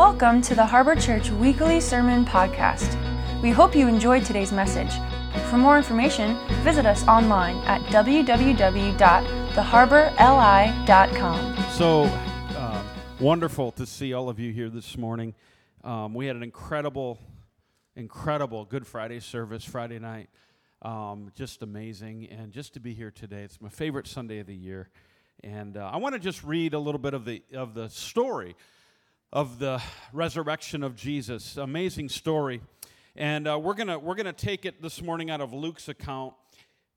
Welcome to the Harbor Church Weekly Sermon Podcast. We hope you enjoyed today's message. For more information, visit us online at www.theharborli.com. So uh, wonderful to see all of you here this morning. Um, we had an incredible, incredible Good Friday service Friday night. Um, just amazing. And just to be here today, it's my favorite Sunday of the year. And uh, I want to just read a little bit of the, of the story of the resurrection of Jesus. Amazing story. And uh, we're going we're gonna take it this morning out of Luke's account.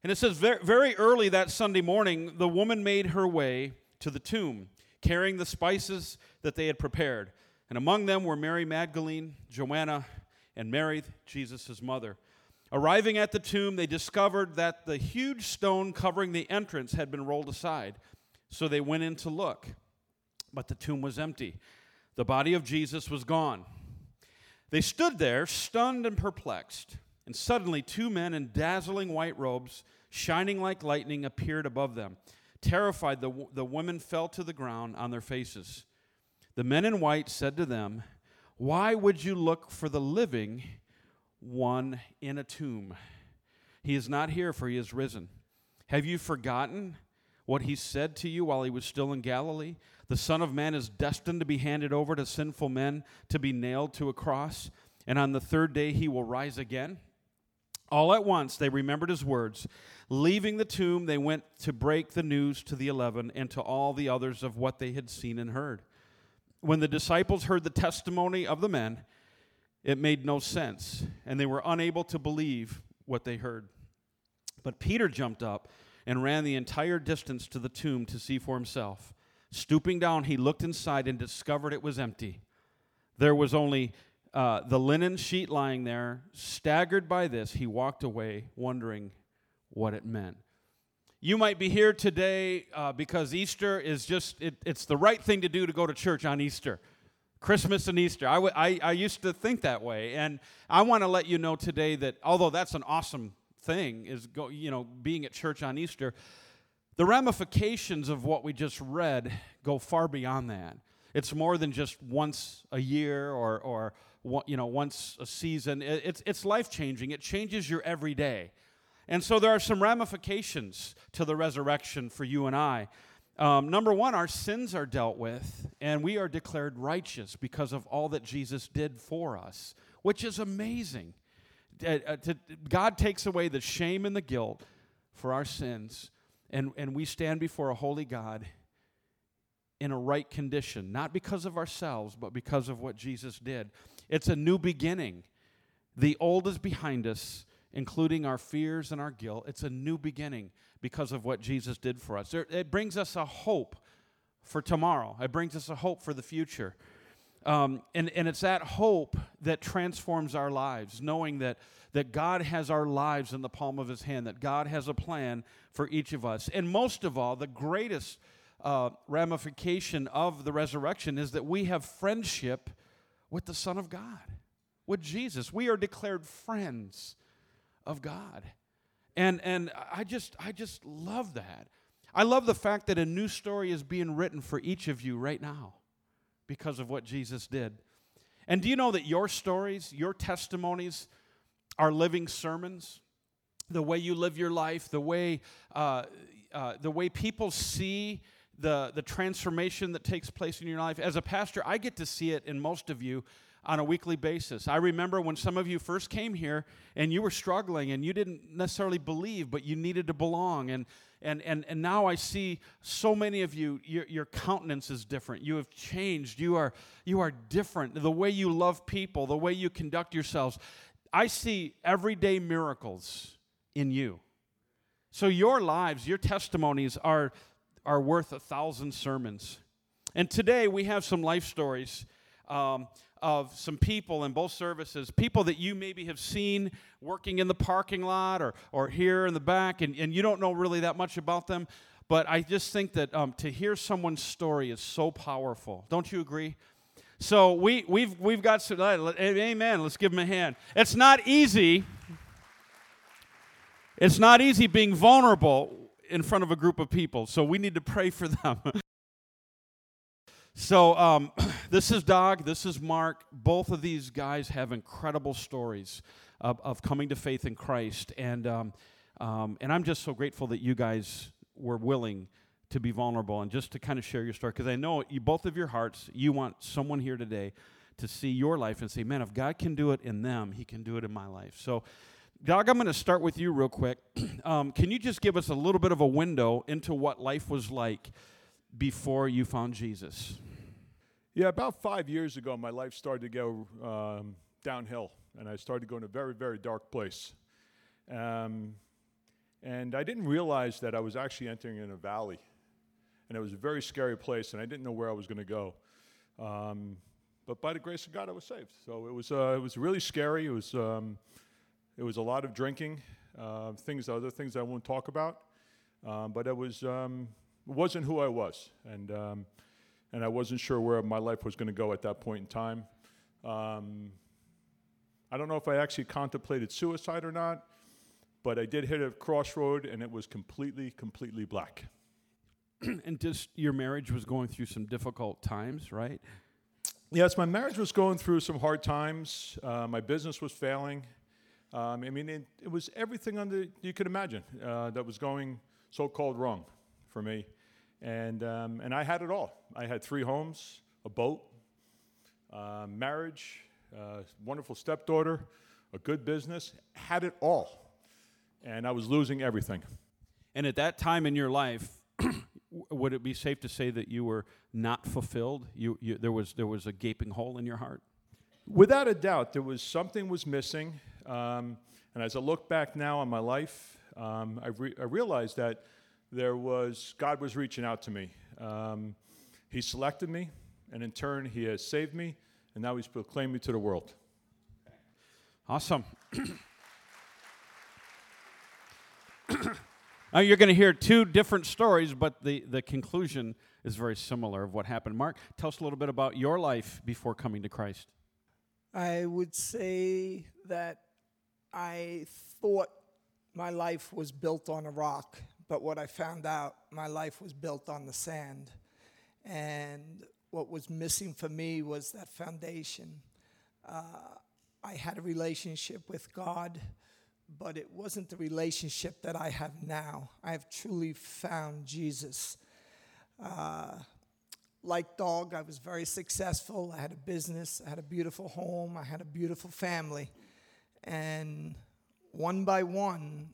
And it says, very, very early that Sunday morning, the woman made her way to the tomb, carrying the spices that they had prepared. And among them were Mary Magdalene, Joanna, and Mary, Jesus' mother. Arriving at the tomb, they discovered that the huge stone covering the entrance had been rolled aside. So they went in to look, but the tomb was empty the body of Jesus was gone. They stood there, stunned and perplexed, and suddenly two men in dazzling white robes, shining like lightning, appeared above them. Terrified, the, the women fell to the ground on their faces. The men in white said to them, Why would you look for the living one in a tomb? He is not here, for he is risen. Have you forgotten what he said to you while he was still in Galilee? The Son of Man is destined to be handed over to sinful men to be nailed to a cross, and on the third day he will rise again. All at once they remembered his words. Leaving the tomb, they went to break the news to the eleven and to all the others of what they had seen and heard. When the disciples heard the testimony of the men, it made no sense, and they were unable to believe what they heard. But Peter jumped up and ran the entire distance to the tomb to see for himself. Stooping down, he looked inside and discovered it was empty. There was only uh, the linen sheet lying there. Staggered by this, he walked away, wondering what it meant. You might be here today uh, because Easter is just, it, it's the right thing to do to go to church on Easter. Christmas and Easter. I, w- I, I used to think that way. And I want to let you know today that although that's an awesome thing, is go, you know, being at church on Easter, the ramifications of what we just read go far beyond that. It's more than just once a year or, or you know, once a season. It's, it's life changing, it changes your everyday. And so there are some ramifications to the resurrection for you and I. Um, number one, our sins are dealt with, and we are declared righteous because of all that Jesus did for us, which is amazing. Uh, uh, God takes away the shame and the guilt for our sins and, and we stand before a holy God in a right condition, not because of ourselves, but because of what Jesus did. It's a new beginning. The old is behind us, including our fears and our guilt. It's a new beginning because of what Jesus did for us. It brings us a hope for tomorrow, it brings us a hope for the future. Um, and, and it's that hope that transforms our lives, knowing that, that God has our lives in the palm of his hand, that God has a plan for each of us. And most of all, the greatest uh, ramification of the resurrection is that we have friendship with the Son of God, with Jesus. We are declared friends of God. And, and I, just, I just love that. I love the fact that a new story is being written for each of you right now because of what Jesus did. And do you know that your stories, your testimonies, are living sermons? The way you live your life, the way, uh, uh, the way people see the, the transformation that takes place in your life. As a pastor, I get to see it in most of you on a weekly basis. I remember when some of you first came here and you were struggling and you didn't necessarily believe, but you needed to belong. And, and, and, and now I see so many of you, your, your countenance is different. You have changed. You are, you are different. The way you love people, the way you conduct yourselves. I see everyday miracles in you. So your lives, your testimonies are, are worth a thousand sermons. And today we have some life stories. Um, of some people in both services, people that you maybe have seen working in the parking lot or, or here in the back, and, and you don't know really that much about them. But I just think that um, to hear someone's story is so powerful. Don't you agree? So we, we've, we've got some, amen. Let's give them a hand. It's not easy. It's not easy being vulnerable in front of a group of people. So we need to pray for them. So, um, this is Doug, this is Mark. Both of these guys have incredible stories of, of coming to faith in Christ. And, um, um, and I'm just so grateful that you guys were willing to be vulnerable and just to kind of share your story. Because I know you, both of your hearts, you want someone here today to see your life and say, man, if God can do it in them, He can do it in my life. So, Doug, I'm going to start with you real quick. Um, can you just give us a little bit of a window into what life was like before you found Jesus? Yeah, about five years ago, my life started to go um, downhill, and I started going to a very, very dark place. Um, and I didn't realize that I was actually entering in a valley, and it was a very scary place, and I didn't know where I was going to go. Um, but by the grace of God, I was saved. So it was, uh, it was really scary. It was, um, it was a lot of drinking, uh, things, other things I won't talk about. Um, but it was, um, wasn't who I was, and um, and I wasn't sure where my life was going to go at that point in time. Um, I don't know if I actually contemplated suicide or not, but I did hit a crossroad, and it was completely, completely black. and just your marriage was going through some difficult times, right? Yes, my marriage was going through some hard times. Uh, my business was failing. Um, I mean, it, it, was everything under you could imagine uh, that was going so-called wrong for me, and um, and I had it all. I had three homes, a boat, uh, marriage, uh, wonderful stepdaughter, a good business. Had it all, and I was losing everything. And at that time in your life, would it be safe to say that you were not fulfilled? You, you, there, was, there was a gaping hole in your heart? Without a doubt, there was something was missing. Um, and as I look back now on my life, um, I, re- I, realized that there was God was reaching out to me. Um, he selected me, and in turn, He has saved me, and now He's proclaimed me to the world. Awesome. Now, you're going to hear two different stories, but the, the conclusion is very similar of what happened. Mark, tell us a little bit about your life before coming to Christ. I would say that I thought my life was built on a rock, but what I found out, my life was built on the sand. And what was missing for me was that foundation. Uh, I had a relationship with God but it wasn't the relationship that I have now. I have truly found Jesus. Uh, like Dog, I was very successful. I had a business, I had a beautiful home, I had a beautiful family. And one by one,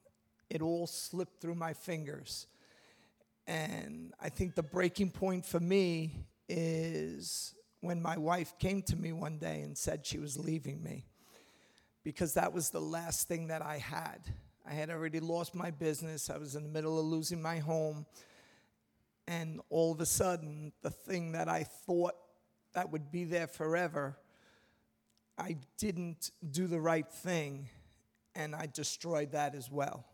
it all slipped through my fingers. And I think the breaking point for me is when my wife came to me one day and said she was leaving me because that was the last thing that I had. I had already lost my business, I was in the middle of losing my home. And all of a sudden, the thing that I thought that would be there forever, I didn't do the right thing, and I destroyed that as well.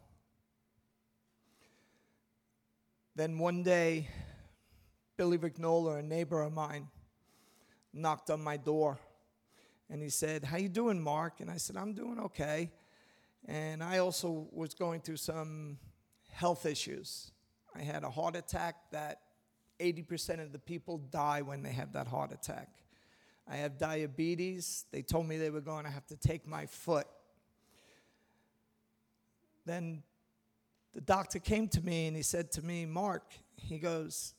Then one day, Billy Vignola, a neighbor of mine, knocked on my door and he said, "How you doing, Mark?" And I said, "I'm doing okay." And I also was going through some health issues. I had a heart attack that 80% of the people die when they have that heart attack. I have diabetes. They told me they were going to have to take my foot. Then the doctor came to me and he said to me, Mark, he goes,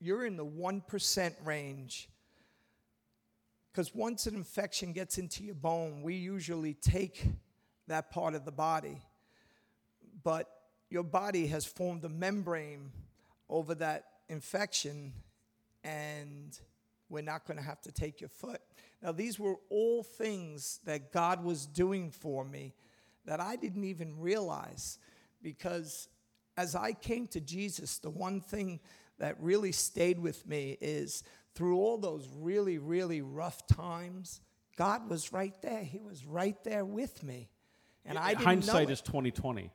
You're in the 1% range because once an infection gets into your bone, we usually take that part of the body. But your body has formed a membrane over that infection, and we're not going to have to take your foot. Now, these were all things that God was doing for me that I didn't even realize because as I came to Jesus, the one thing that really stayed with me is through all those really, really rough times, God was right there. He was right there with me. And I didn't Hindsight know is 2020.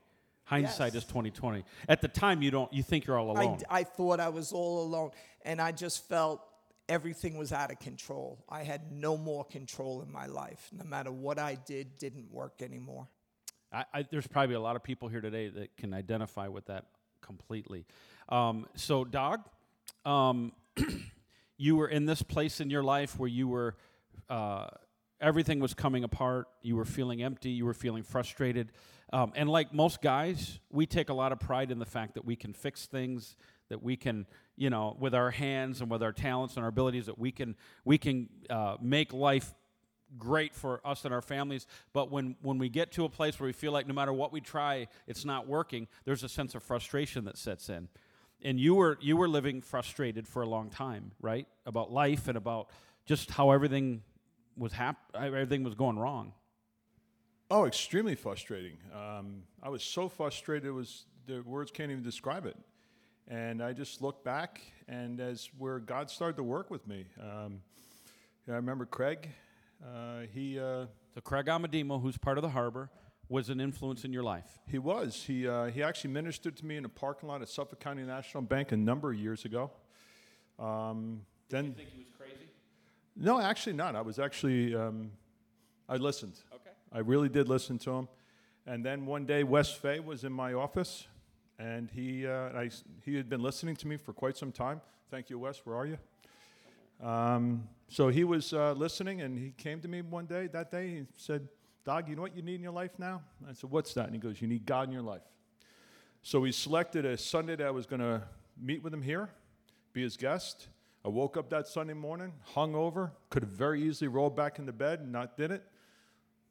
Hindsight Yes. is 2020. At the time, you don't. You think you're all alone. I, I thought I was all alone. And I just felt everything was out of control. I had no more control in my life. No matter what I did, didn't work anymore. I, I, there's probably a lot of people here today that can identify with that completely. Um, so, Dog, um, you were in this place in your life where you were, uh, everything was coming apart. You were feeling empty. You were feeling frustrated. Um, and like most guys, we take a lot of pride in the fact that we can fix things, that we can, you know, with our hands and with our talents and our abilities, that we can we can uh, make life great for us and our families. But when when we get to a place where we feel like no matter what we try, it's not working, there's a sense of frustration that sets in. And you were you were living frustrated for a long time, right? About life and about just how everything was hap- everything was going wrong. Oh, extremely frustrating. Um, I was so frustrated, it was the words can't even describe it. And I just looked back, and as where God started to work with me, um, I remember Craig. Uh, he uh, So Craig Amadimo, who's part of the harbor, was an influence in your life. he was he uh, he actually ministered to me in a parking lot at Suffolk County National Bank a number of years ago. Um, then think he was crazy? no, actually not. I was actually um, I listened. Okay. I really did listen to him. And then one day, Wes Fay was in my office, and he, uh, I, he had been listening to me for quite some time. Thank you, Wes. Where are you? Um, so he was uh, listening, and he came to me one day, that day, he said, Dog, you know what you need in your life now? I said, What's that? And he goes, You need God in your life. So we selected a Sunday that I was going to meet with him here, be his guest. I woke up that Sunday morning, hung over, could have very easily rolled back into bed and not did it.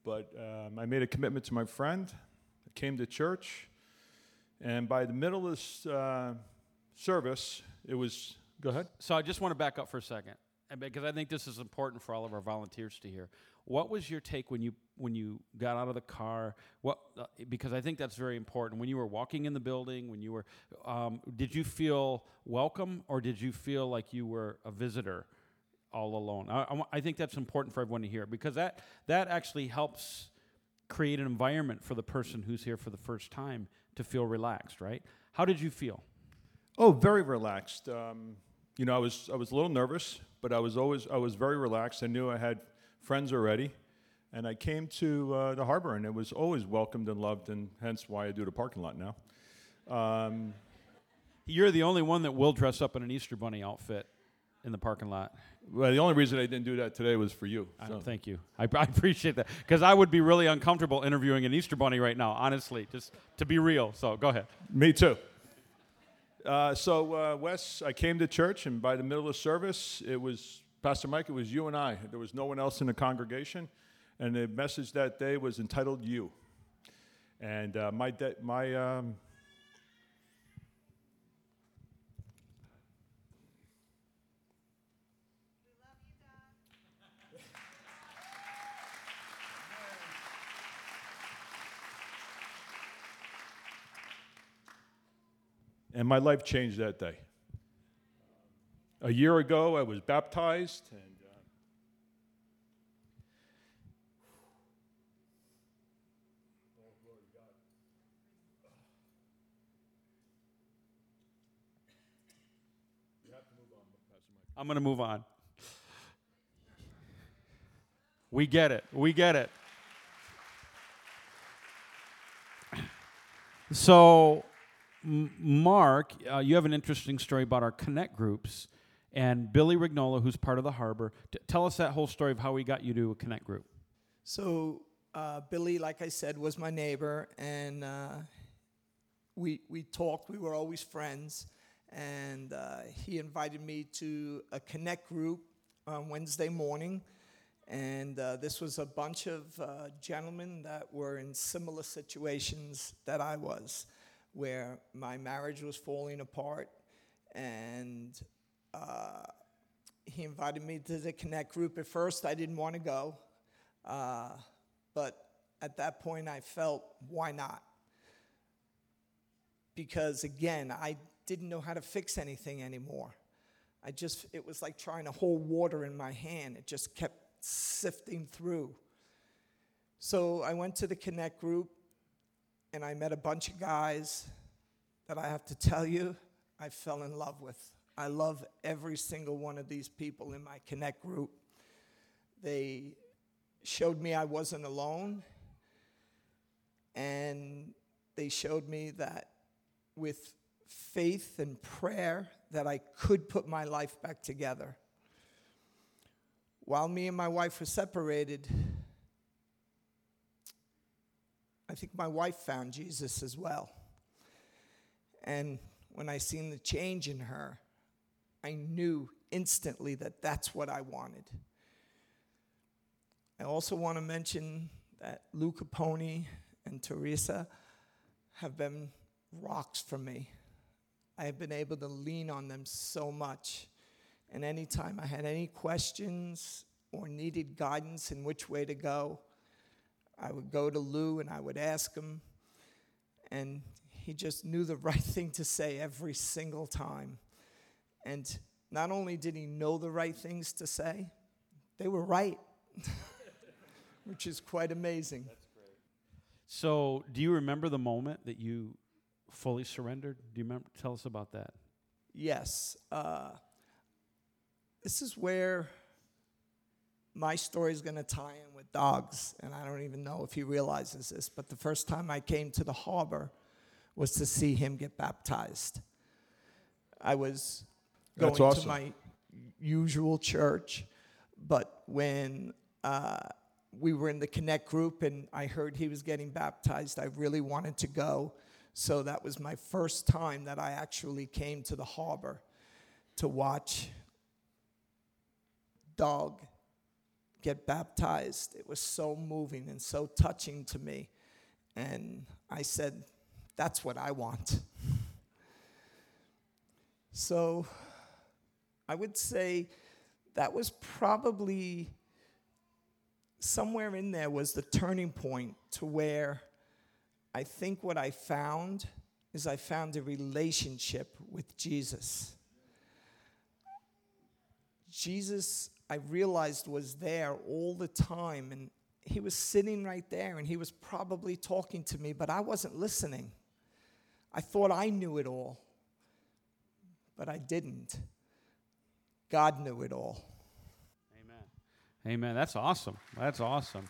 But um, I made a commitment to my friend. I came to church. And by the middle of this uh, service, it was, go ahead. So I just want to back up for a second, because I think this is important for all of our volunteers to hear. What was your take when you when you got out of the car? What uh, because I think that's very important. When you were walking in the building, when you were, um, did you feel welcome or did you feel like you were a visitor, all alone? I, I, I think that's important for everyone to hear because that that actually helps create an environment for the person who's here for the first time to feel relaxed. Right? How did you feel? Oh, very relaxed. Um, you know, I was, I was a little nervous, but I was always, I was very relaxed. I knew I had friends already. And I came to uh, the harbor, and it was always welcomed and loved, and hence why I do the parking lot now. Um, You're the only one that will dress up in an Easter bunny outfit in the parking lot. well, the only reason I didn't do that today was for you. I so. thank you. I, I appreciate that because I would be really uncomfortable interviewing an Easter bunny right now, honestly, just to be real. So go ahead. Me too. Uh, so, uh, Wes, I came to church, and by the middle of service, it was Pastor Mike. It was you and I. There was no one else in the congregation, and the message that day was entitled "You." And uh, my de- my um, and my life changed that day. A year ago, I was baptized, and uh, I'm going to move on. We get it. We get it. So, Mark, uh, you have an interesting story about our Connect groups and Billy Rignola, who's part of the harbor. T- tell us that whole story of how he got you to a Connect group. So uh, Billy, like I said, was my neighbor, and uh, we we talked. We were always friends, and uh, he invited me to a connect group on Wednesday morning, and uh, this was a bunch of uh, gentlemen that were in similar situations that I was, where my marriage was falling apart, and. Uh, he invited me to the Connect group. At first, I didn't want to go. Uh, but at that point, I felt, why not? Because again, I didn't know how to fix anything anymore. I just, it was like trying to hold water in my hand. It just kept sifting through. So I went to the Connect group and I met a bunch of guys that I have to tell you, I fell in love with. I love every single one of these people in my Connect group. They showed me I wasn't alone, and they showed me that with faith and prayer that I could put my life back together. while me and my wife were separated, I think my wife found Jesus as well. And when I seen the change in her, I knew instantly that that's what I wanted. I also want to mention that Luca Capone and Teresa have been rocks for me. I have been able to lean on them so much. And anytime I had any questions or needed guidance in which way to go, I would go to Lou and I would ask him. And he just knew the right thing to say every single time. And not only did he know the right things to say, they were right, which is quite amazing. So, do you remember the moment that you fully surrendered? Do you remember? Tell us about that. Yes. Uh, this is where my story is going to tie in with dogs, and I don't even know if he realizes this, but the first time I came to the harbor was to see him get baptized. I was going awesome. to my usual church, but when uh, we were in the Connect group and I heard he was getting baptized, I really wanted to go. So that was my first time that I actually came to the harbor to watch Dog get baptized. It was so moving and so touching to me. And I said, that's what I want. So I would say that was probably somewhere in there was the turning point to where I think what I found is I found a relationship with Jesus. Jesus, I realized, was there all the time, and he was sitting right there, and he was probably talking to me, but I wasn't listening. I thought I knew it all, but I didn't. God knew it all. Amen. Amen. That's awesome. That's awesome.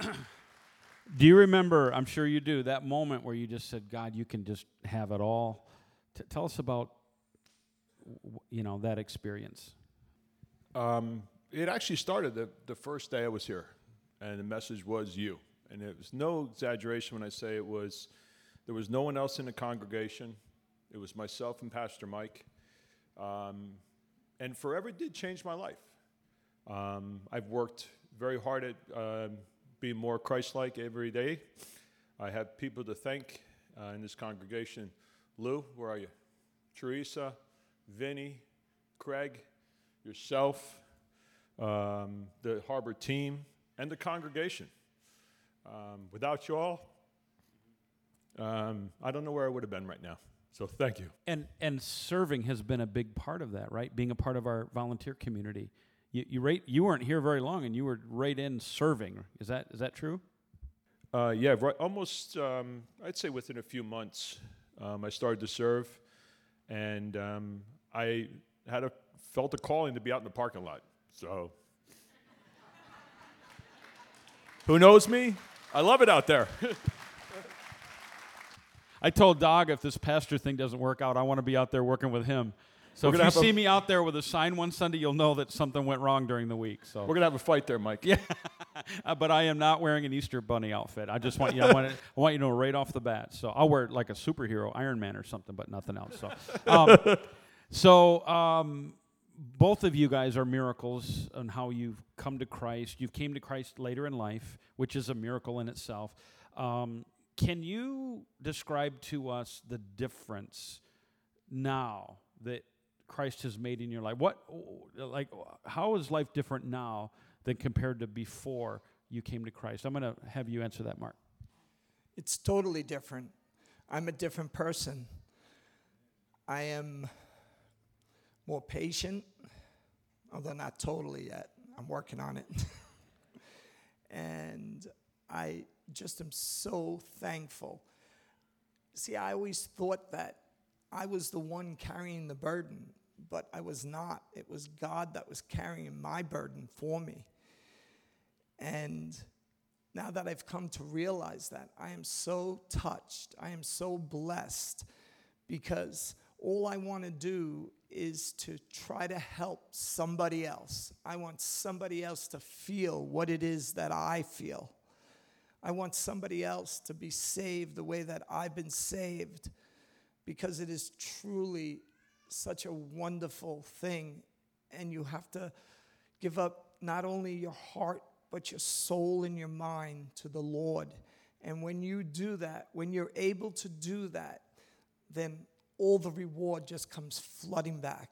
do you remember? I'm sure you do. That moment where you just said, "God, you can just have it all." T- tell us about, you know, that experience. Um, it actually started the, the first day I was here, and the message was you. And it was no exaggeration when I say it was, there was no one else in the congregation. It was myself and Pastor Mike. Um, and forever did change my life. Um, I've worked very hard at um being more Christ like every day. I have people to thank uh, in this congregation. Lou, where are you? Teresa, Vinny, Craig, yourself, um, the Harbor team, and the congregation. Um, without you all, um, I don't know where I would have been right now. So thank you. And and serving has been a big part of that, right? Being a part of our volunteer community. You you right, you weren't here very long, and you were right in serving. Is that is that true? Uh, yeah, right, almost, um, I'd say within a few months, um, I started to serve, and um, I had a felt a calling to be out in the parking lot. So, who knows me? I love it out there. I told Dog if this pastor thing doesn't work out, I want to be out there working with him. So if you have a- see me out there with a sign one Sunday, you'll know that something went wrong during the week. So, We're gonna have a fight there, Mike. yeah, Uh, but I am not wearing an Easter bunny outfit. I just want you. I want, it, I want you to know right off the bat. So I'll wear it like a superhero, Iron Man or something, but nothing else. So, um, so um, both of you guys are miracles on how you've come to Christ. You've came to Christ later in life, which is a miracle in itself. Um, can you describe to us the difference now that Christ has made in your life? What, like, how is life different now than compared to before you came to Christ? I'm going to have you answer that, Mark. It's totally different. I'm a different person. I am more patient, although not totally yet. I'm working on it. and I just am so thankful. See, I always thought that I was the one carrying the burden, but I was not. It was God that was carrying my burden for me. And now that I've come to realize that, I am so touched. I am so blessed because all I want to do is to try to help somebody else. I want somebody else to feel what it is that I feel. I want somebody else to be saved the way that I've been saved because it is truly such a wonderful thing. And you have to give up not only your heart, but your soul and your mind to the Lord. And when you do that, when you're able to do that, then all the reward just comes flooding back.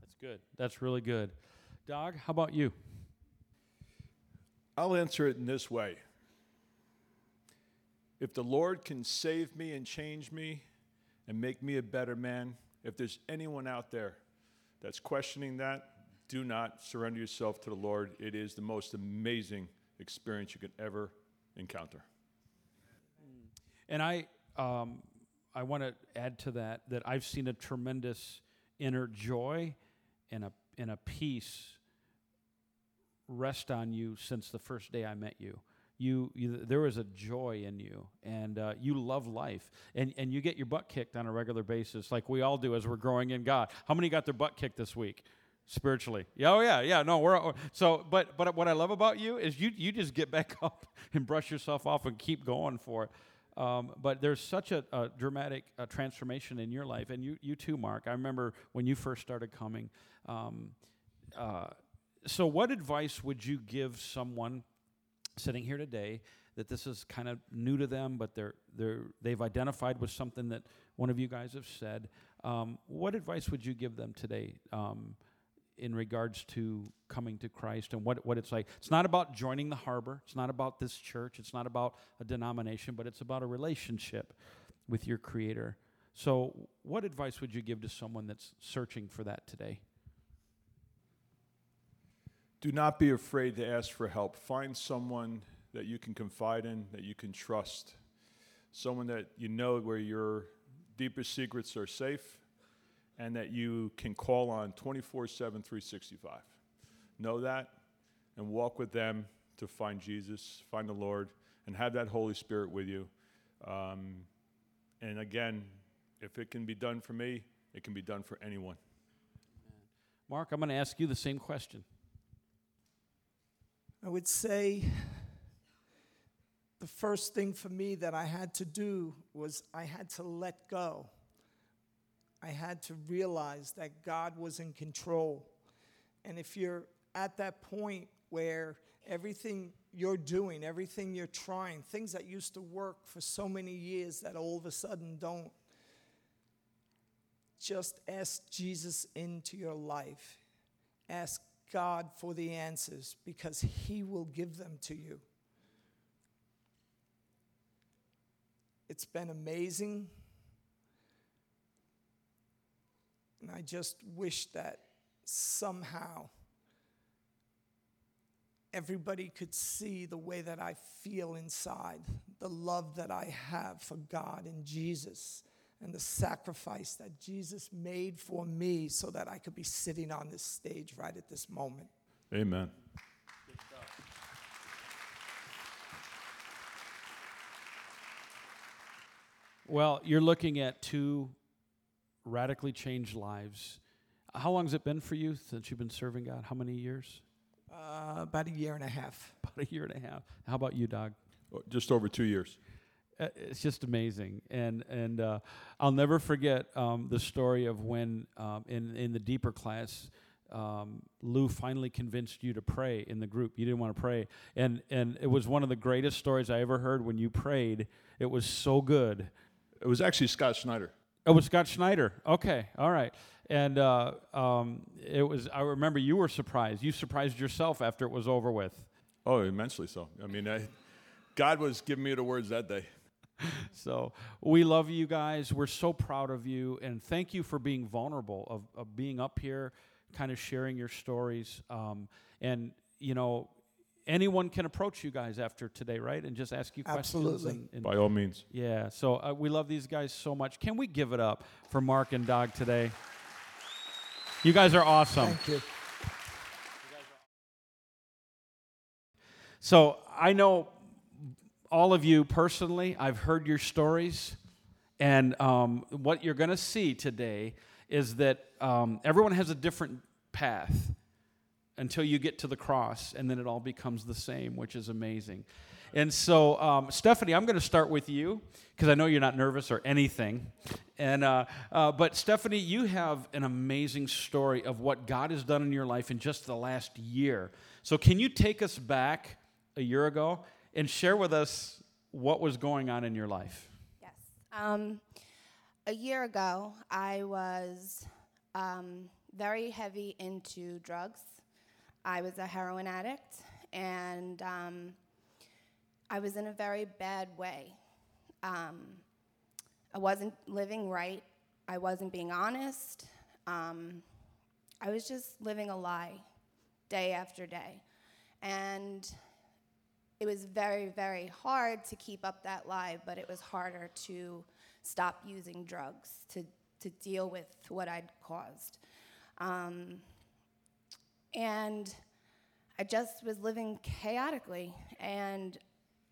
That's good. That's really good. Dog, how about you? I'll answer it in this way. If the Lord can save me and change me and make me a better man, if there's anyone out there that's questioning that, do not surrender yourself to the Lord. It is the most amazing experience you could ever encounter. And I, um, I want to add to that that I've seen a tremendous inner joy and a, and a peace rest on you since the first day I met you. You, you there was a joy in you, and uh, you love life, and, and you get your butt kicked on a regular basis, like we all do as we're growing in God. How many got their butt kicked this week? spiritually. Yeah, oh yeah, yeah. No, we're so. But but what I love about you is you you just get back up and brush yourself off and keep going for it. Um, but there's such a, a dramatic uh, transformation in your life, and you, you too, Mark. I remember when you first started coming. Um, uh, so, what advice would you give someone sitting here today that this is kind of new to them, but they're, they're, they've identified with something that one of you guys have said? Um, what advice would you give them today? In regards to coming to Christ and what, what it's like. It's not about joining the harbor, it's not about this church, it's not about a denomination, but it's about a relationship with your Creator. So, what advice would you give to someone that's searching for that today? Do not be afraid to ask for help. Find someone that you can confide in, that you can trust, someone that you know where your deepest secrets are safe and that you can call on 24 7, 365. Know that and walk with them to find Jesus, find the Lord, and have that Holy Spirit with you. Um, and again, if it can be done for me, it can be done for anyone. Mark, I'm going to ask you the same question. I would say the first thing for me that I had to do was I had to let go. I had to realize that God was in control. And if you're at that point where everything you're doing, everything you're trying, things that used to work for so many years that all of a sudden don't, just ask Jesus into your life. Ask God for the answers because He will give them to you. It's been amazing And I just wish that somehow everybody could see the way that I feel inside, the love that I have for God and Jesus, and the sacrifice that Jesus made for me so that I could be sitting on this stage right at this moment. Amen. Well, you're looking at two radically changed lives. How long has it been for you since you've been serving God? How many years? Uh, about a year and a half. About a year and a half. How about you, Dog? Oh, just over two years. Uh, it's just amazing, and and uh, I'll never forget um, the story of when um, in in the deeper class. Um, Lou finally convinced you to pray in the group. You didn't want to pray, and and it was one of the greatest stories I ever heard. When you prayed, it was so good. It was actually Scott Schneider. It was Scott Schneider. Okay, all right. And uh, um, it was. I remember you were surprised. You surprised yourself after it was over with. Oh, immensely so. I mean, I, God was giving me the words that day. so we love you guys. We're so proud of you, and thank you for being vulnerable, of, of being up here, kind of sharing your stories. Um, and you know, anyone can approach you guys after today, right? And just ask you Absolutely. questions. And, and By all means. Yeah. So uh, we love these guys so much. Can we give it up for Mark and Dog today? You guys are awesome. Thank you. So I know all of you personally. I've heard your stories, And um, what you're going to see today is that um, everyone has a different path until you get to the cross, and then it all becomes the same, which is amazing. And so, um, Stephanie, I'm going to start with you because I know you're not nervous or anything. And uh, uh, but Stephanie, you have an amazing story of what God has done in your life in just the last year. So, can you take us back a year ago and share with us what was going on in your life? Yes. Um, a year ago, I was um, very heavy into drugs. I was a heroin addict, and um, I was in a very bad way. Um, I wasn't living right. I wasn't being honest. Um, I was just living a lie day after day. And it was very, very hard to keep up that lie, but it was harder to stop using drugs to, to deal with what I'd caused. Um, and I just was living chaotically. And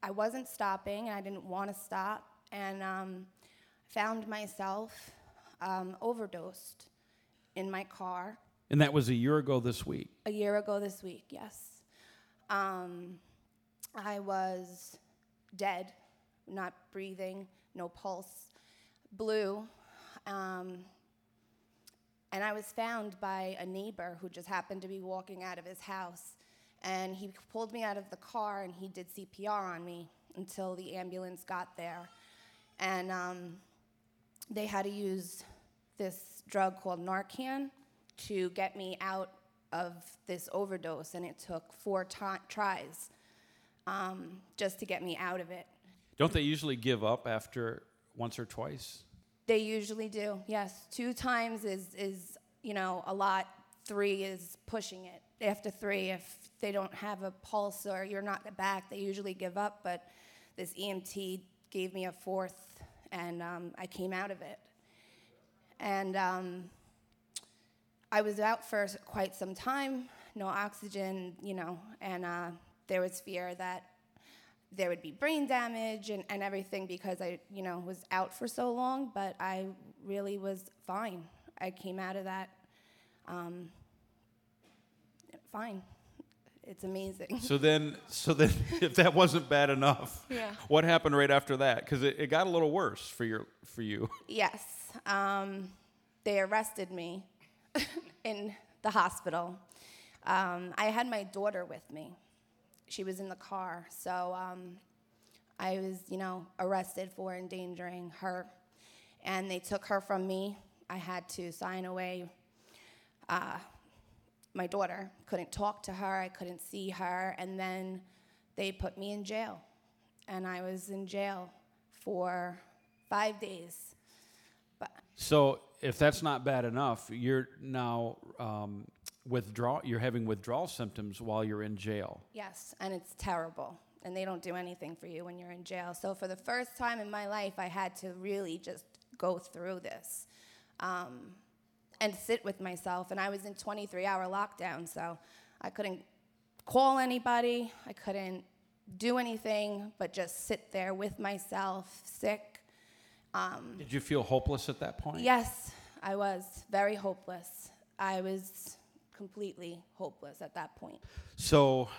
I wasn't stopping, and I didn't want to stop, and um, found myself um, overdosed in my car. And that was a year ago this week. A year ago this week, yes. Um, I was dead, not breathing, no pulse, blue. Um, and I was found by a neighbor who just happened to be walking out of his house and he pulled me out of the car and he did CPR on me until the ambulance got there. And um, they had to use this drug called Narcan to get me out of this overdose, and it took four tries um, just to get me out of it. Don't they usually give up after once or twice? They usually do, yes. Two times is, is you know, a lot. Three is pushing it. After three, if they don't have a pulse or you're not back, they usually give up. But this EMT gave me a fourth, and um, I came out of it. And um, I was out for quite some time, no oxygen, you know, and uh, there was fear that there would be brain damage and, and everything because I, you know, was out for so long, but I really was fine. I came out of that um, fine it's amazing. So then, so then, if that wasn't bad enough, yeah. what happened right after that? Because it, it, got a little worse for your for you. Yes, um, they arrested me in the hospital. Um, I had my daughter with me. She was in the car, so um, I was, you know, arrested for endangering her, and they took her from me. I had to sign away. Uh, my daughter. Couldn't talk to her, I couldn't see her, and then they put me in jail. And I was in jail for five days. But so, if that's not bad enough, you're now um, withdraw. You're having withdrawal symptoms while you're in jail. Yes, and it's terrible. And they don't do anything for you when you're in jail. So for the first time in my life, I had to really just go through this. Um, and sit with myself. And I was in 23 hour lockdown, so I couldn't call anybody, I couldn't do anything but just sit there with myself, sick. Um, Did you feel hopeless at that point? Yes, I was very hopeless. I was completely hopeless at that point. So,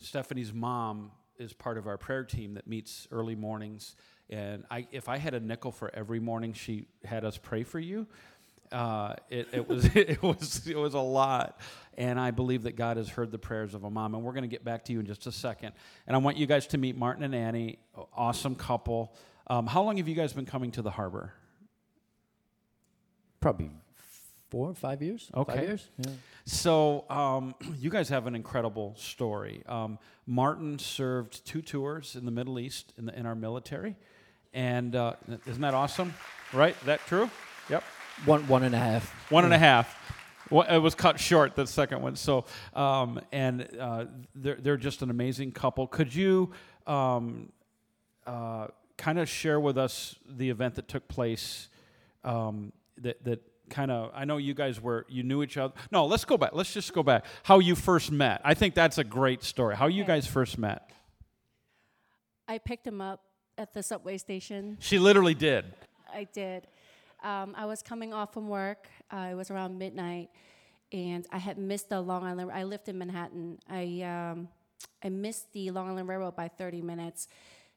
Stephanie's mom is part of our prayer team that meets early mornings. And I, if I had a nickel for every morning she had us pray for you, uh, it, it, was it was it was a lot, and I believe that God has heard the prayers of a mom. And we're going to get back to you in just a second. And I want you guys to meet Martin and Annie, awesome couple. Um, how long have you guys been coming to the harbor? Probably four, five years. Okay. Five years. Yeah. So um, you guys have an incredible story. Um, Martin served two tours in the Middle East in, the, in our military, and uh, isn't that awesome? Right? That true? Yep. One one and a half. One and a half. Well, it was cut short the second one. So, um, and uh, they're they're just an amazing couple. Could you um, uh, kind of share with us the event that took place? Um, that that kind of I know you guys were you knew each other. No, let's go back. Let's just go back. How you first met? I think that's a great story. How you guys first met? I picked him up at the subway station. She literally did. I did. Um, I was coming off from work. Uh, it was around midnight, and I had missed the Long Island. I lived in Manhattan. I um, I missed the Long Island Railroad by 30 minutes,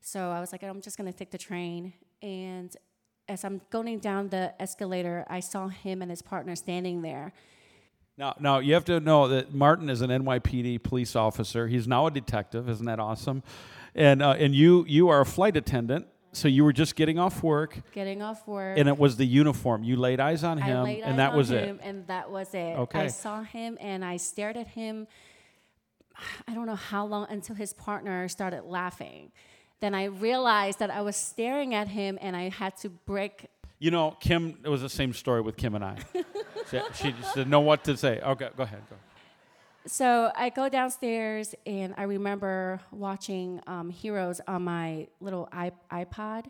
so I was like, I'm just gonna take the train. And as I'm going down the escalator, I saw him and his partner standing there. Now, now you have to know that Martin is an NYPD police officer. He's now a detective. Isn't that awesome? And uh, and you you are a flight attendant. So you were just getting off work, Getting off work. and it was the uniform. You laid eyes on him, and that was it. And that was it. Okay. I saw him and I stared at him. I don't know how long until his partner started laughing. Then I realized that I was staring at him and I had to break. You know, Kim. It was the same story with Kim and I. she, she just didn't know what to say. Okay, go ahead. Go. So I go downstairs and I remember watching um, Heroes on my little iP- iPod,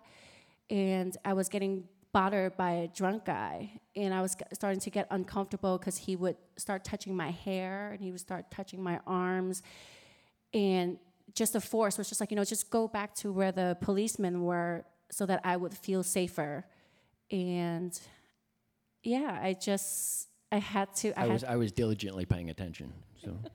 and I was getting bothered by a drunk guy, and I was starting to get uncomfortable because he would start touching my hair and he would start touching my arms, and just the force was just like you know just go back to where the policemen were so that I would feel safer, and yeah, I just I had to I, I had was I was diligently paying attention. So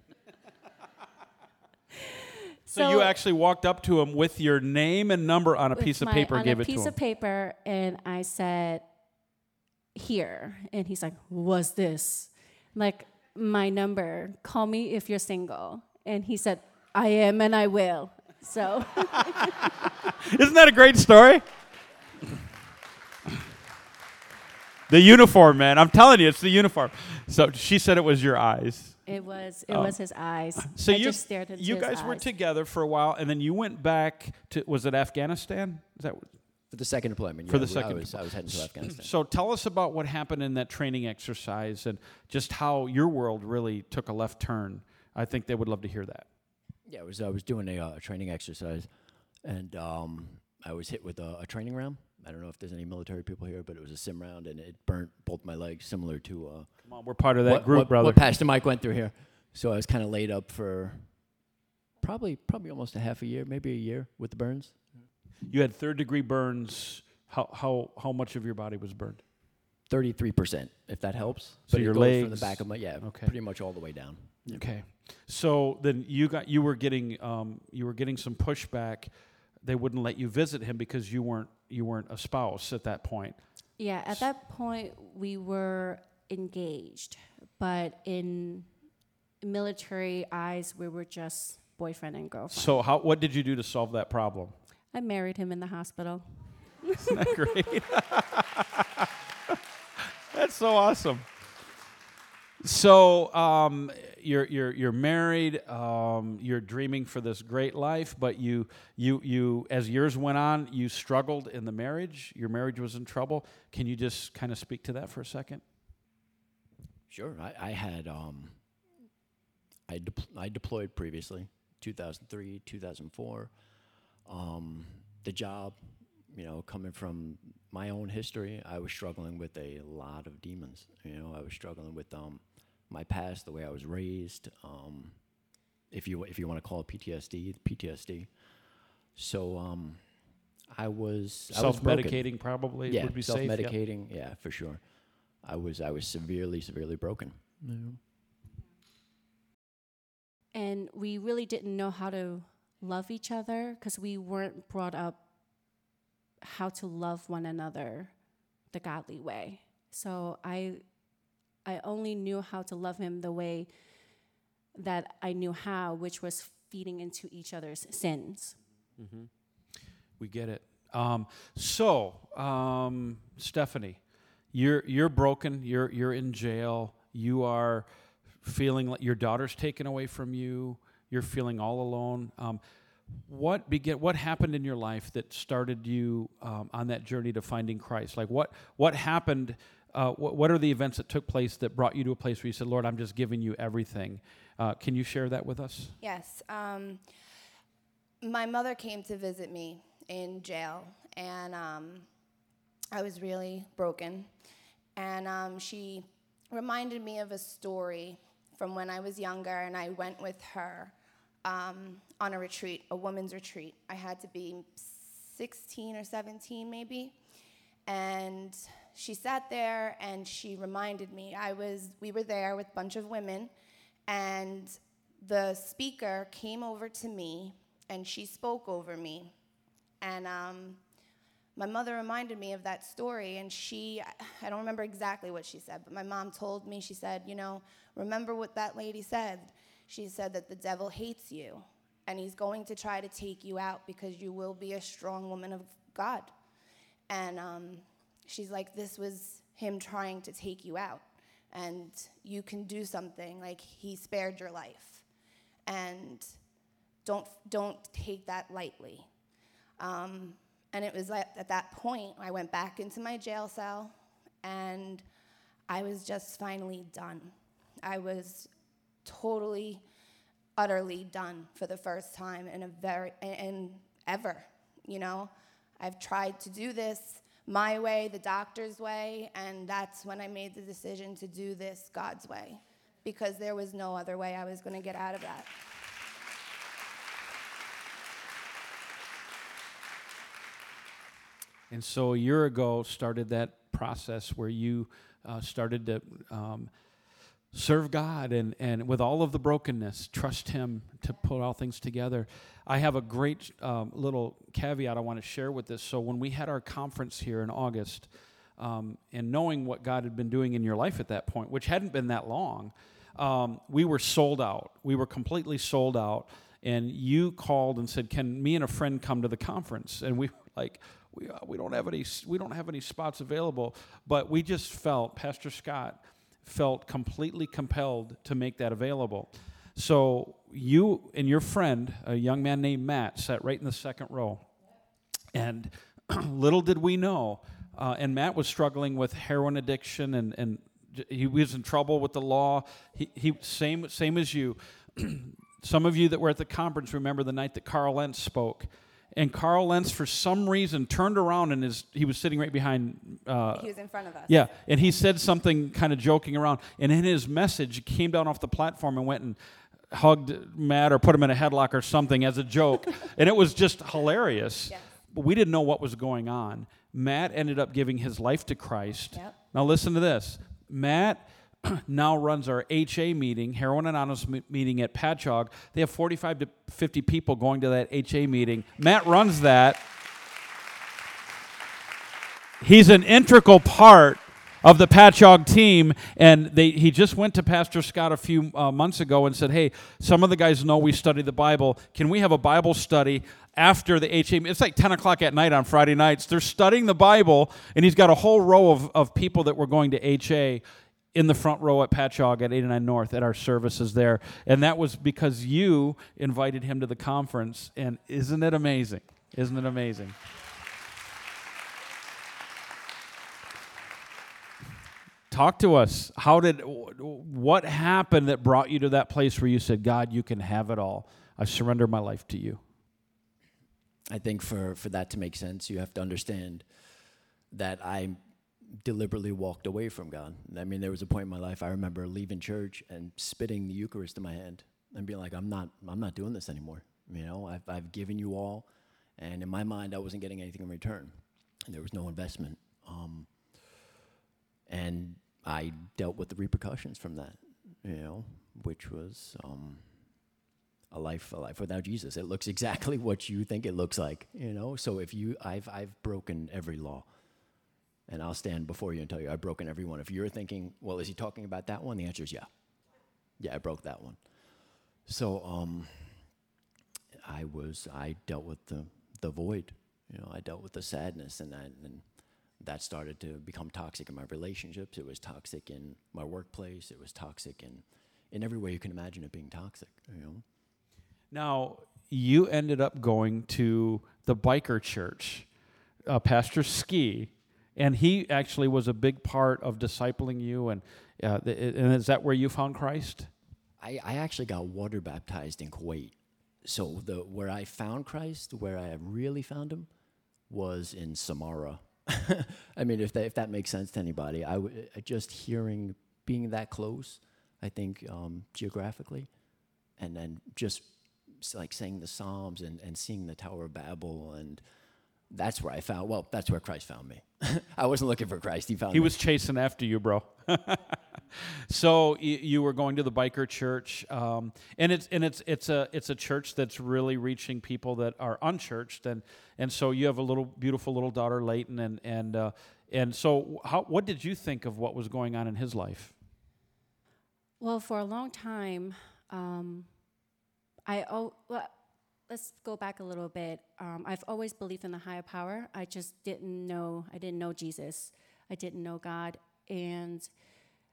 So, you actually walked up to him with your name and number on a with piece of my- paper, on gave a it to piece him. of paper, and I said, "Here," and he's like, "What's this?" Like my number. Call me if you're single. And he said, "I am, and I will." So Isn't that a great story? the uniform, man. I'm telling you, it's the uniform. So she said it was your eyes. it was it was um, his eyes. So I you just stared into you his guys were eyes. together for a while, and then you went back to was it Afghanistan? Is that for the second deployment, For yeah, the I second was, I was heading to Afghanistan. so? Tell us about what happened in that training exercise and just how your world really took a left turn. I think they would love to hear that. Yeah, it was I was doing a uh, training exercise, and um, I was hit with a, a training round. I don't know if there's any military people here, but it was a sim round, and it burnt both my legs, similar to uh, Come on, we're part of that what, group, what, brother. what Pastor Mike went through here. So I was kind of laid up for probably probably almost a half a year, maybe a year with the burns. you had third degree burns. How how how much of your body was burned? Thirty-three percent, if that helps. So but your goes from the back of my yeah, okay. pretty much all the way down. Okay. So then you got you were getting um, you were getting some pushback. They wouldn't let you visit him because you weren't you weren't a spouse at that point. Yeah, at that point we were engaged, but in military eyes we were just boyfriend and girlfriend. So how what did you do to solve that problem? I married him in the hospital. Isn't that great? That's so awesome. So um, you're you're you're married. Um, you're dreaming for this great life, but you you you as years went on, you struggled in the marriage. Your marriage was in trouble. Can you just kind of speak to that for a second? Sure. I, I had um, I depl- I deployed previously, 2003, 2004. Um, the job, you know, coming from my own history, I was struggling with a lot of demons. You know, I was struggling with um, my past, the way I was raised. Um, if you if you want to call it PTSD, PTSD. So um, I was I was. Self-medicating probably Yeah, would be self safe. Yep. medicating. Yeah, for sure. I was I was severely severely broken. and we really didn't know how to love each other because we weren't brought up how to love one another the godly way so i i only knew how to love him the way that i knew how which was feeding into each other's sins Mm-hmm. We get it. Um, so, um, Stephanie, you're you're broken. You're you're in jail. You are feeling like your daughter's taken away from you. You're feeling all alone. Um, what begin? What happened in your life that started you um, on that journey to finding Christ? Like what what happened? Uh, what, what are the events that took place that brought you to a place where you said, "Lord, I'm just giving you everything"? Uh, can you share that with us? Yes. Um, my mother came to visit me in jail, and um, I was really broken. And um, she reminded me of a story from when I was younger, and I went with her um, on a retreat, a women's retreat. I had to be 16 or 17, maybe. And she sat there and she reminded me. I was, we were there with a bunch of women, and the speaker came over to me and she spoke over me. And um, my mother reminded me of that story, and she, I don't remember exactly what she said, but my mom told me, she said, You know, remember what that lady said? She said that the devil hates you, and he's going to try to take you out because you will be a strong woman of God. And um, she's like, This was him trying to take you out, and you can do something. Like, he spared your life. And don't, don't take that lightly. Um, and it was at, at that point I went back into my jail cell and I was just finally done. I was totally, utterly done for the first time in a very, in ever, you know. I've tried to do this my way, the doctor's way, and that's when I made the decision to do this God's way because there was no other way I was going to get out of that. And so a year ago started that process where you uh, started to um, serve God and, and with all of the brokenness, trust Him to put all things together. I have a great um, little caveat I want to share with this. So when we had our conference here in August, um, and knowing what God had been doing in your life at that point, which hadn't been that long, um, we were sold out. We were completely sold out. And you called and said, "Can me and a friend come to the conference?" And we like, we, uh, we don't have any we don't have any spots available but we just felt pastor scott felt completely compelled to make that available. So you and your friend a young man named matt sat right in the second row. And little did we know uh, and matt was struggling with heroin addiction and, and he was in trouble with the law. He, he same same as you. Some of you that were at the conference remember the night that carl lentz spoke and Carl Lentz, for some reason, turned around and his, he was sitting right behind. Uh, he was in front of us. Yeah, and he said something kind of joking around. And in his message, he came down off the platform and went and hugged Matt or put him in a headlock or something as a joke. and it was just hilarious. Yes. But we didn't know what was going on. Matt ended up giving his life to Christ. Yep. Now, listen to this Matt now runs our HA meeting, Heroin Anonymous meeting at Patchogue. They have 45 to 50 people going to that HA meeting. Matt runs that. He's an integral part of the Patchogue team, and they, he just went to Pastor Scott a few uh, months ago and said, "Hey, some of the guys know we study the Bible. Can we have a Bible study after the HA? It's like 10 o'clock at night on Friday nights. They're studying the Bible, and he's got a whole row of, of people that were going to HA in the front row at Patchogue at 89 North at our services there. And that was because you invited him to the conference. And isn't it amazing? Isn't it amazing? Talk to us. How did, what happened that brought you to that place where you said, God, you can have it all? I surrender my life to you. I think for, for that to make sense, you have to understand that I deliberately walked away from God. I mean, there was a point in my life I remember leaving church and spitting the Eucharist in my hand and being like, "I'm not, I'm not doing this anymore." You know, I've, I've given you all, and in my mind, I wasn't getting anything in return, and there was no investment. Um, and I dealt with the repercussions from that. You know, which was um, a life, a life without Jesus. It looks exactly what you think it looks like. You know, so if you, I've, I've broken every law and I'll stand before you and tell you I've broken every one. If you're thinking, well, is he talking about that one? The answer is yeah. Yeah, I broke that one. So um, I was, I dealt with the, the void. You know, I dealt with the sadness, and that, and that started to become toxic in my relationships. It was toxic in my workplace. It was toxic in, in every way you can imagine it being toxic. You know. Now you ended up going to the biker church, uh, Pastor Ski and he actually was a big part of discipling you. And uh, and is that where you found Christ? I, I actually got water baptized in Kuwait. So the where I found Christ, where I really found him, was in Samarra. I mean, if that if that makes sense to anybody, I w- uh, just hearing being that close, I think um, geographically, and then just like saying the Psalms and, and seeing the Tower of Babel and that's where I found. Well, that's where Christ found me. I wasn't looking for Christ. He found me He me. was chasing after you, bro. so y- you were going to the biker church, um, and it's and it's it's a it's a church that's really reaching people that are unchurched, and and so you have a little beautiful little daughter, Leighton, and and uh, and so how what did you think of what was going on in his life? Well, for a long time, um, I oh well, let's go back a little bit. Um, I've always believed in the higher power. I just didn't know. I didn't know Jesus. I didn't know God, and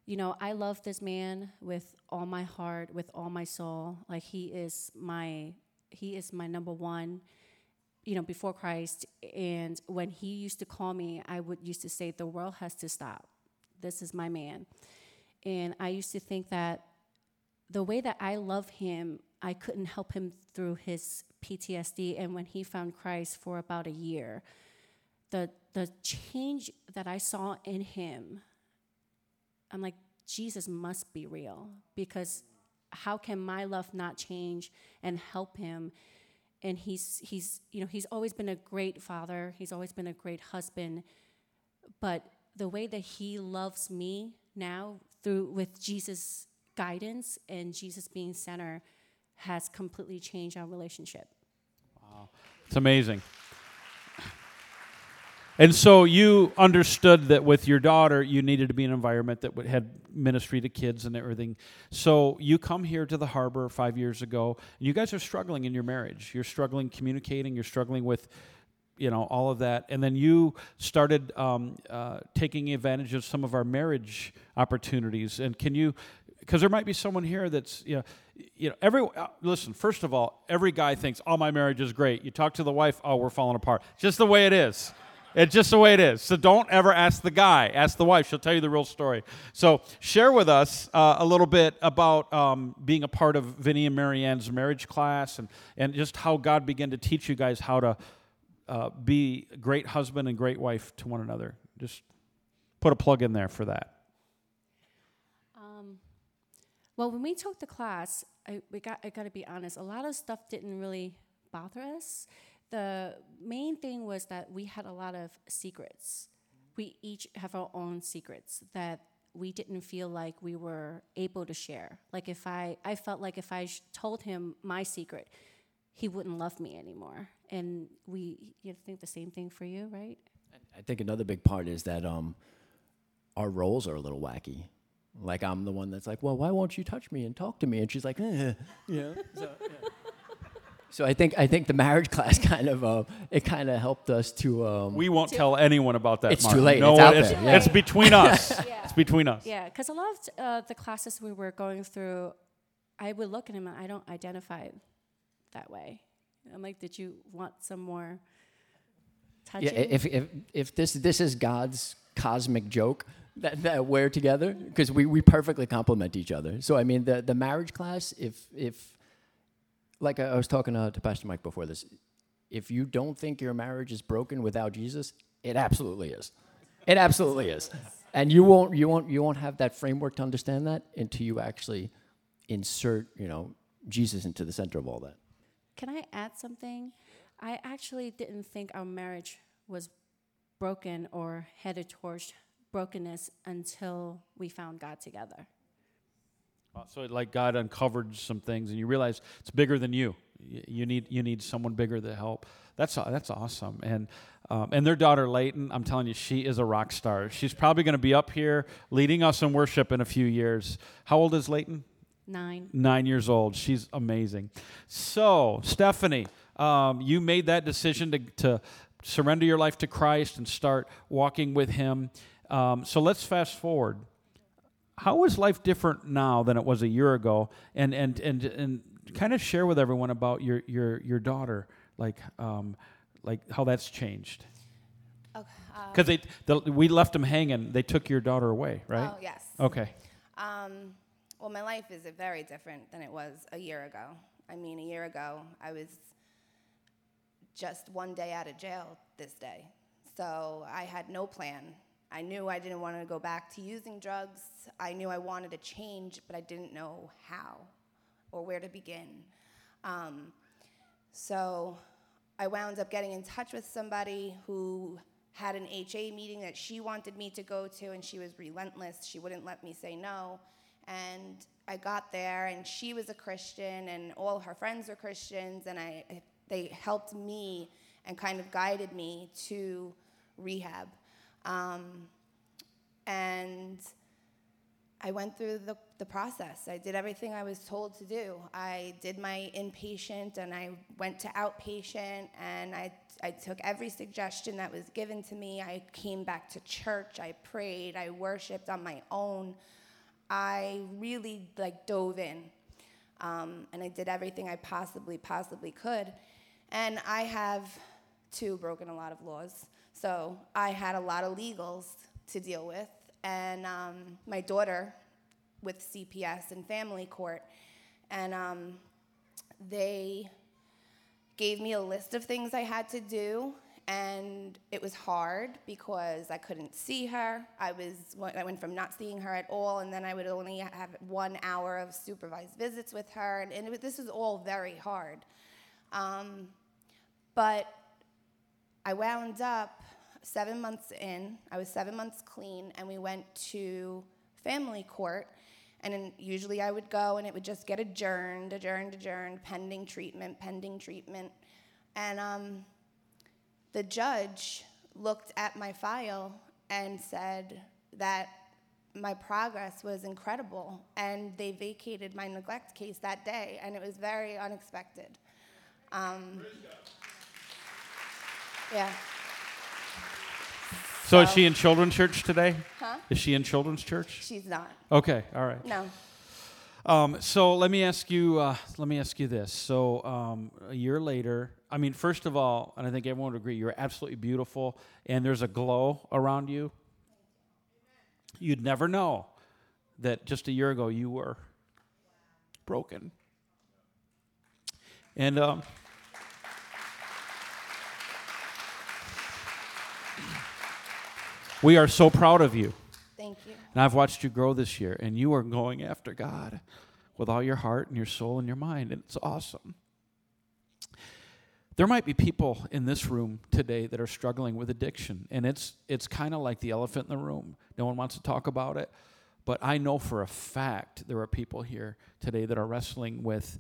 you know, I love this man with all my heart, with all my soul. Like he is my he is my number one. You know, before Christ, and when he used to call me, I would used to say, "The world has to stop. This is my man." And I used to think that the way that I love him, I couldn't help him through his PTSD. And when he found Christ for about a year, the the change that I saw in him, I'm like, Jesus must be real because how can my love not change and help him? And he's he's you know he's always been a great father. He's always been a great husband, but the way that he loves me now through with Jesus guidance and Jesus being center has completely changed our relationship. Wow. It's amazing. And so you understood that with your daughter, you needed to be an environment that had ministry to kids and everything. So you come here to the harbor five years ago, and you guys are struggling in your marriage. You're struggling communicating. You're struggling with, you know, all of that. And then you started um, uh, taking advantage of some of our marriage opportunities. And can you, because there might be someone here that's, you know, you know, every uh, listen. First of all, every guy thinks, "Oh, my marriage is great." You talk to the wife, "Oh, we're falling apart." Just the way it is. It's just the way it is. So don't ever ask the guy. Ask the wife. She'll tell you the real story. So share with us uh, a little bit about um, being a part of Vinny and Marianne's marriage class, and and just how God began to teach you guys how to uh, be great husband and great wife to one another. Just put a plug in there for that. Um, well, when we took the class, I, we got, I got to be honest, a lot of stuff didn't really bother us. The main thing was that we had a lot of secrets. We each have our own secrets that we didn't feel like we were able to share. Like if I, I felt like if I told him my secret, he wouldn't love me anymore. And we, you think the same thing for you, right? I think another big part is that um, our roles are a little wacky. Like I'm the one that's like, well, why won't you touch me and talk to me? And she's like, eh. you know. So, yeah. so I think I think the marriage class kind of uh, it kind of helped us to. Um, We won't tell anyone about that. It's Martin. too late. No, It's out it's, there, yeah. it's between us. Yeah. It's between us. Yeah, because a lot of uh, the classes we were going through, I would look at him and I don't identify that way. I'm like, did you want some more touching? yeah, if if if this this is God's cosmic joke that, that we're together because we, we perfectly complement each other. So I mean the the marriage class if if like I, I was talking uh, to Pastor Mike before this, if you don't think your marriage is broken without Jesus, it absolutely is. It absolutely is. And you won't you won't you won't have that framework to understand that until you actually insert, you know, Jesus into the center of all that. Can I add something? I actually didn't think our marriage was broken or headed towards brokenness until we found God together. Uh, So like God uncovered some things, and you realize it's bigger than you. You need you need someone bigger to help. That's that's awesome. And um, and their daughter Leighton, I'm telling you, she is a rock star. She's probably going to be up here leading us in worship in a few years. How old is Leighton? Nine. Nine years old. She's amazing. So Stephanie, um, you made that decision to to surrender your life to Christ and start walking with Him. Um, so let's fast forward how is life different now than it was a year ago and and and and kind of share with everyone about your your your daughter like um like how that's changed Okay, uh, because they the, we left them hanging they took your daughter away right Oh, yes. okay Um, well, my life is very different than it was a year ago. I mean, a year ago, I was just one day out of jail this day. So I had no plan. I knew I didn't want to go back to using drugs. I knew I wanted to change, but I didn't know how or where to begin. Um, so I wound up getting in touch with somebody who had an HA meeting that she wanted me to go to, and she was relentless. She wouldn't let me say no. And I got there, and she was a Christian, and all her friends were Christians, and I, they helped me and kind of guided me to rehab. Um, and I went through the, the process. I did everything I was told to do. I did my inpatient and I went to outpatient and I, I took every suggestion that was given to me. I came back to church. I prayed. I worshiped on my own. I really like dove in. Um, and I did everything I possibly, possibly could. And I have, too, broken a lot of laws. So I had a lot of legals to deal with and um, my daughter with CPS and family court. And um, they gave me a list of things I had to do. And it was hard because I couldn't see her. I was I went from not seeing her at all, and then I would only have one hour of supervised visits with her, and, and this was all very hard. Um, but I wound up seven months in, I was seven months clean, and we went to family court. And then usually I would go and it would just get adjourned, adjourned, adjourned, pending treatment, pending treatment. And um, the judge looked at my file and said that my progress was incredible. And they vacated my neglect case that day, and it was very unexpected. Um, yeah. So is she in children's church today? Huh? Is she in children's church? She's not. Okay, all right. No. Um, so let me ask you. Uh, let me ask you this. So um, a year later, I mean, first of all, and I think everyone would agree, you're absolutely beautiful, and there's a glow around you. You'd never know that just a year ago you were broken. And um, we are so proud of you. Thank you. And I've watched you grow this year, and you are going after God with all your heart and your soul and your mind, and it's awesome. There might be people in this room today that are struggling with addiction, and it's it's kind of like the elephant in the room. No one wants to talk about it, but I know for a fact there are people here today that are wrestling with.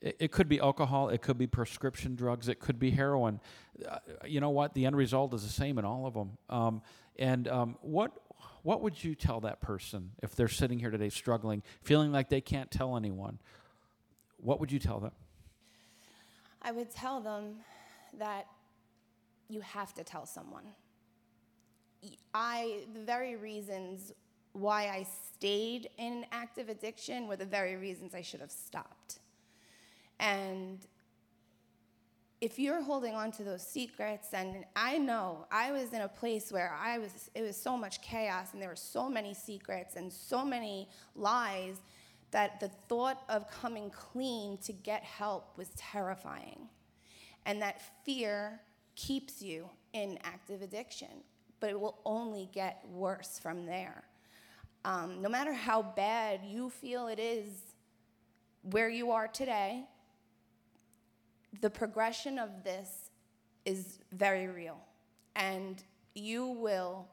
It, it could be alcohol, it could be prescription drugs, it could be heroin. Uh, you know what? The end result is the same in all of them. Um, and um, what what would you tell that person if they're sitting here today struggling, feeling like they can't tell anyone? What would you tell them? I would tell them that you have to tell someone. I, the very reasons why I stayed in active addiction were the very reasons I should have stopped. And if you're holding on to those secrets, and I know I was in a place where I was, it was so much chaos, and there were so many secrets and so many lies that the thought of coming clean to get help was terrifying. And that fear keeps you in active addiction, but it will only get worse from there. Um, no matter how bad you feel it is where you are today, the progression of this is very real. And you will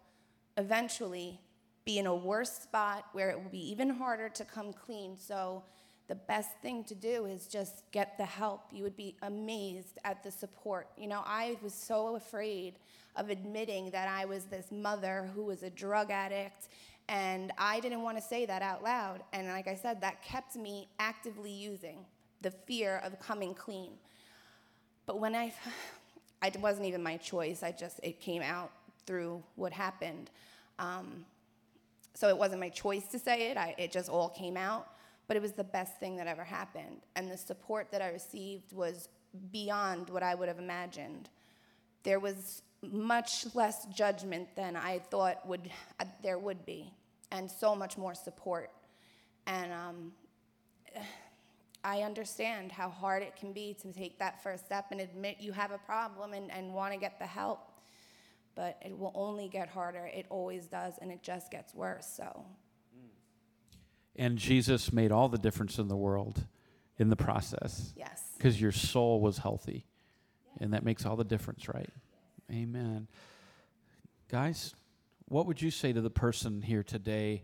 eventually be in a worse spot where it will be even harder to come clean. So, the best thing to do is just get the help. You would be amazed at the support. You know, I was so afraid of admitting that I was this mother who was a drug addict, and I didn't want to say that out loud. And like I said, that kept me actively using the fear of coming clean. But when I, it wasn't even my choice. I just it came out through what happened. Um, so it wasn't my choice to say it. I, it just all came out. But it was the best thing that ever happened, and the support that I received was beyond what I would have imagined. There was much less judgment than I thought would uh, there would be, and so much more support. And um, I understand how hard it can be to take that first step and admit you have a problem and, and want to get the help. But it will only get harder. It always does, and it just gets worse. So, And Jesus made all the difference in the world in the process yes. because your soul was healthy And that makes all the difference, right? Amen. Guys, what would you say to the person here today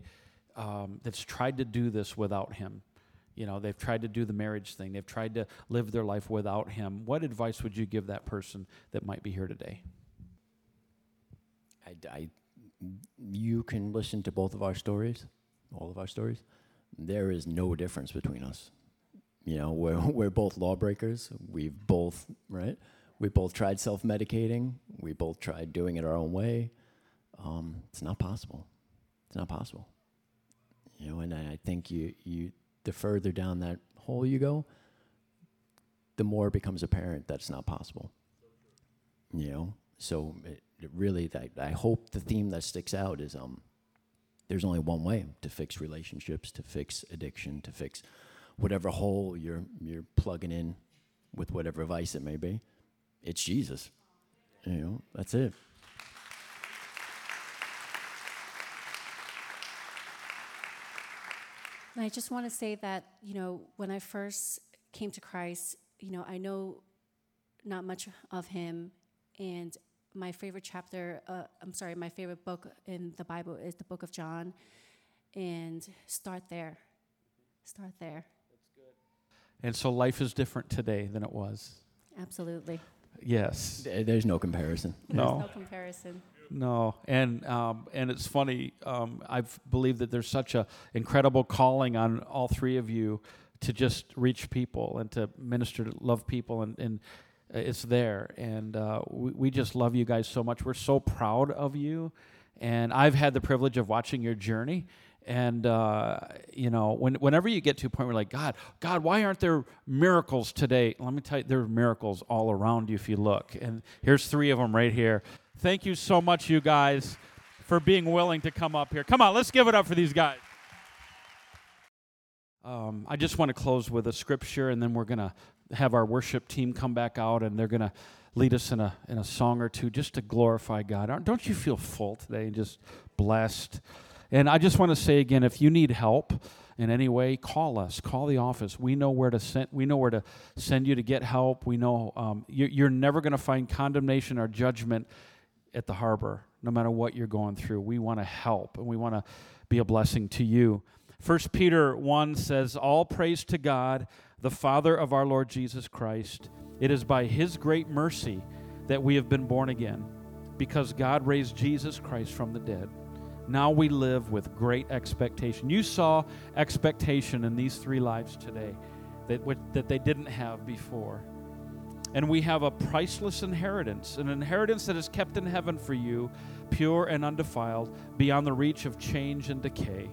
um, that's tried to do this without him? You know, they've tried to do the marriage thing, they've tried to live their life without him. What advice would you give that person that might be here today? I, I, you can listen to both of our stories, all of our stories. There is no difference between us. You know, we're, we're both lawbreakers. We've both, right? We both tried self medicating. We both tried doing it our own way. Um, it's not possible. It's not possible. You know, and I think you, you, the further down that hole you go, the more it becomes apparent that's not possible. You know, so it, it really, I, I hope the theme that sticks out is um, there's only one way to fix relationships, to fix addiction, to fix whatever hole you're you're plugging in with whatever vice it may be. It's Jesus. You know, that's it. And I just want to say that, you know, when I first came to Christ, you know, I know not much of him. And my favorite chapter, uh, I'm sorry, my favorite book in the Bible is the book of John. And start there. Start there. That's good. And so life is different today than it was. Absolutely. Yes. There's no comparison. There's No. no comparison. No, and um, and it's funny. Um, I believe that there's such a incredible calling on all three of you to just reach people and to minister to love people, and and uh, it's there. And uh, we, we just love you guys so much. We're so proud of you, and I've had the privilege of watching your journey. And uh, you know, when, whenever you get to a point where like, God, God, why aren't there miracles today? Let me tell you, there are miracles all around you if you look. And here's three of them right here. Thank you so much, you guys, for being willing to come up here. Come on, let's give it up for these guys. Um, I just want to close with a scripture, and then we're going to have our worship team come back out, and they're going to lead us in a, in a song or two just to glorify God. Don't you feel full today and just blessed? And I just want to say again if you need help in any way, call us. Call the office. We know where to send. We know where to send you to get help. We know um, you, you're never going to find condemnation or judgment at the harbor, no matter what you're going through. We want to help and we want to be a blessing to you. 1 Peter 1 says, All praise to God, the Father of our Lord Jesus Christ. It is by his great mercy that we have been born again, because God raised Jesus Christ from the dead. Now we live with great expectation. You saw expectation in these three lives today that, that they didn't have before. And we have a priceless inheritance, an inheritance that is kept in heaven for you, pure and undefiled, beyond the reach of change and decay.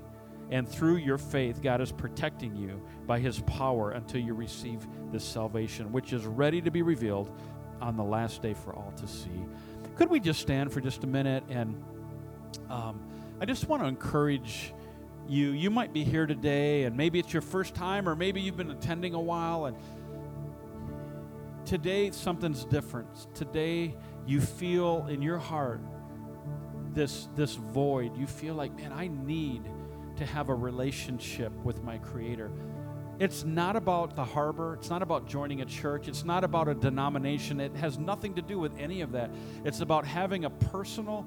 And through your faith, God is protecting you by his power until you receive this salvation, which is ready to be revealed on the last day for all to see. Could we just stand for just a minute? And um, I just want to encourage you. You might be here today, and maybe it's your first time, or maybe you've been attending a while, and today something's different. Today you feel in your heart this this void. You feel like, man, I need to have a relationship with my creator. It's not about the harbor. It's not about joining a church. It's not about a denomination. It has nothing to do with any of that. It's about having a personal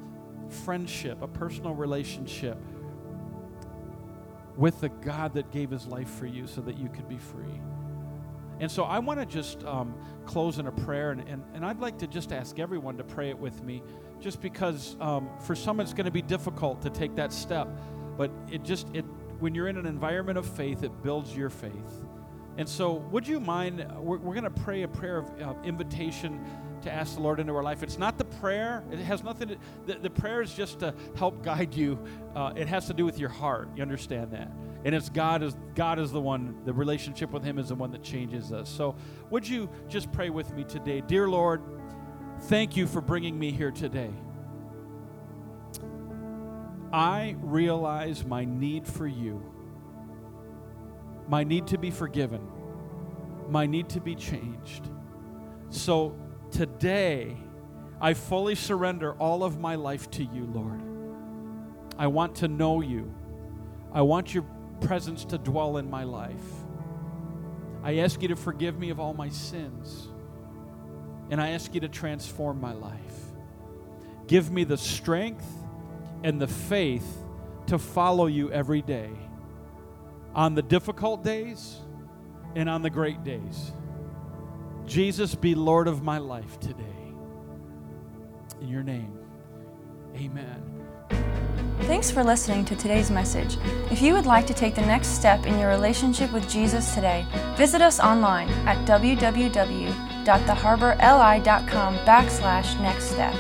friendship, a personal relationship with the God that gave his life for you so that you could be free. And so I want to just um, close in a prayer, and, and, and I'd like to just ask everyone to pray it with me, just because um, for some it's going to be difficult to take that step, but it just, it when you're in an environment of faith, it builds your faith. And so, would you mind? We're, we're going to pray a prayer of uh, invitation to ask the Lord into our life. It's not the prayer, it has nothing to, the, the prayer is just to help guide you. Uh, it has to do with your heart. You understand that? And it's God is God is the one, the relationship with Him is the one that changes us. So, would you just pray with me today? Dear Lord, thank you for bringing me here today. I realize my need for you, my need to be forgiven, my need to be changed. So today, I fully surrender all of my life to you, Lord. I want to know you. I want your presence to dwell in my life. I ask you to forgive me of all my sins. and I ask you to transform my life. Give me the strength and the faith to follow you every day on the difficult days and on the great days. Jesus, be Lord of my life today. In your name, amen. Thanks for listening to today's message. If you would like to take the next step in your relationship with Jesus today, visit us online at www.theharborli.com backslash next step.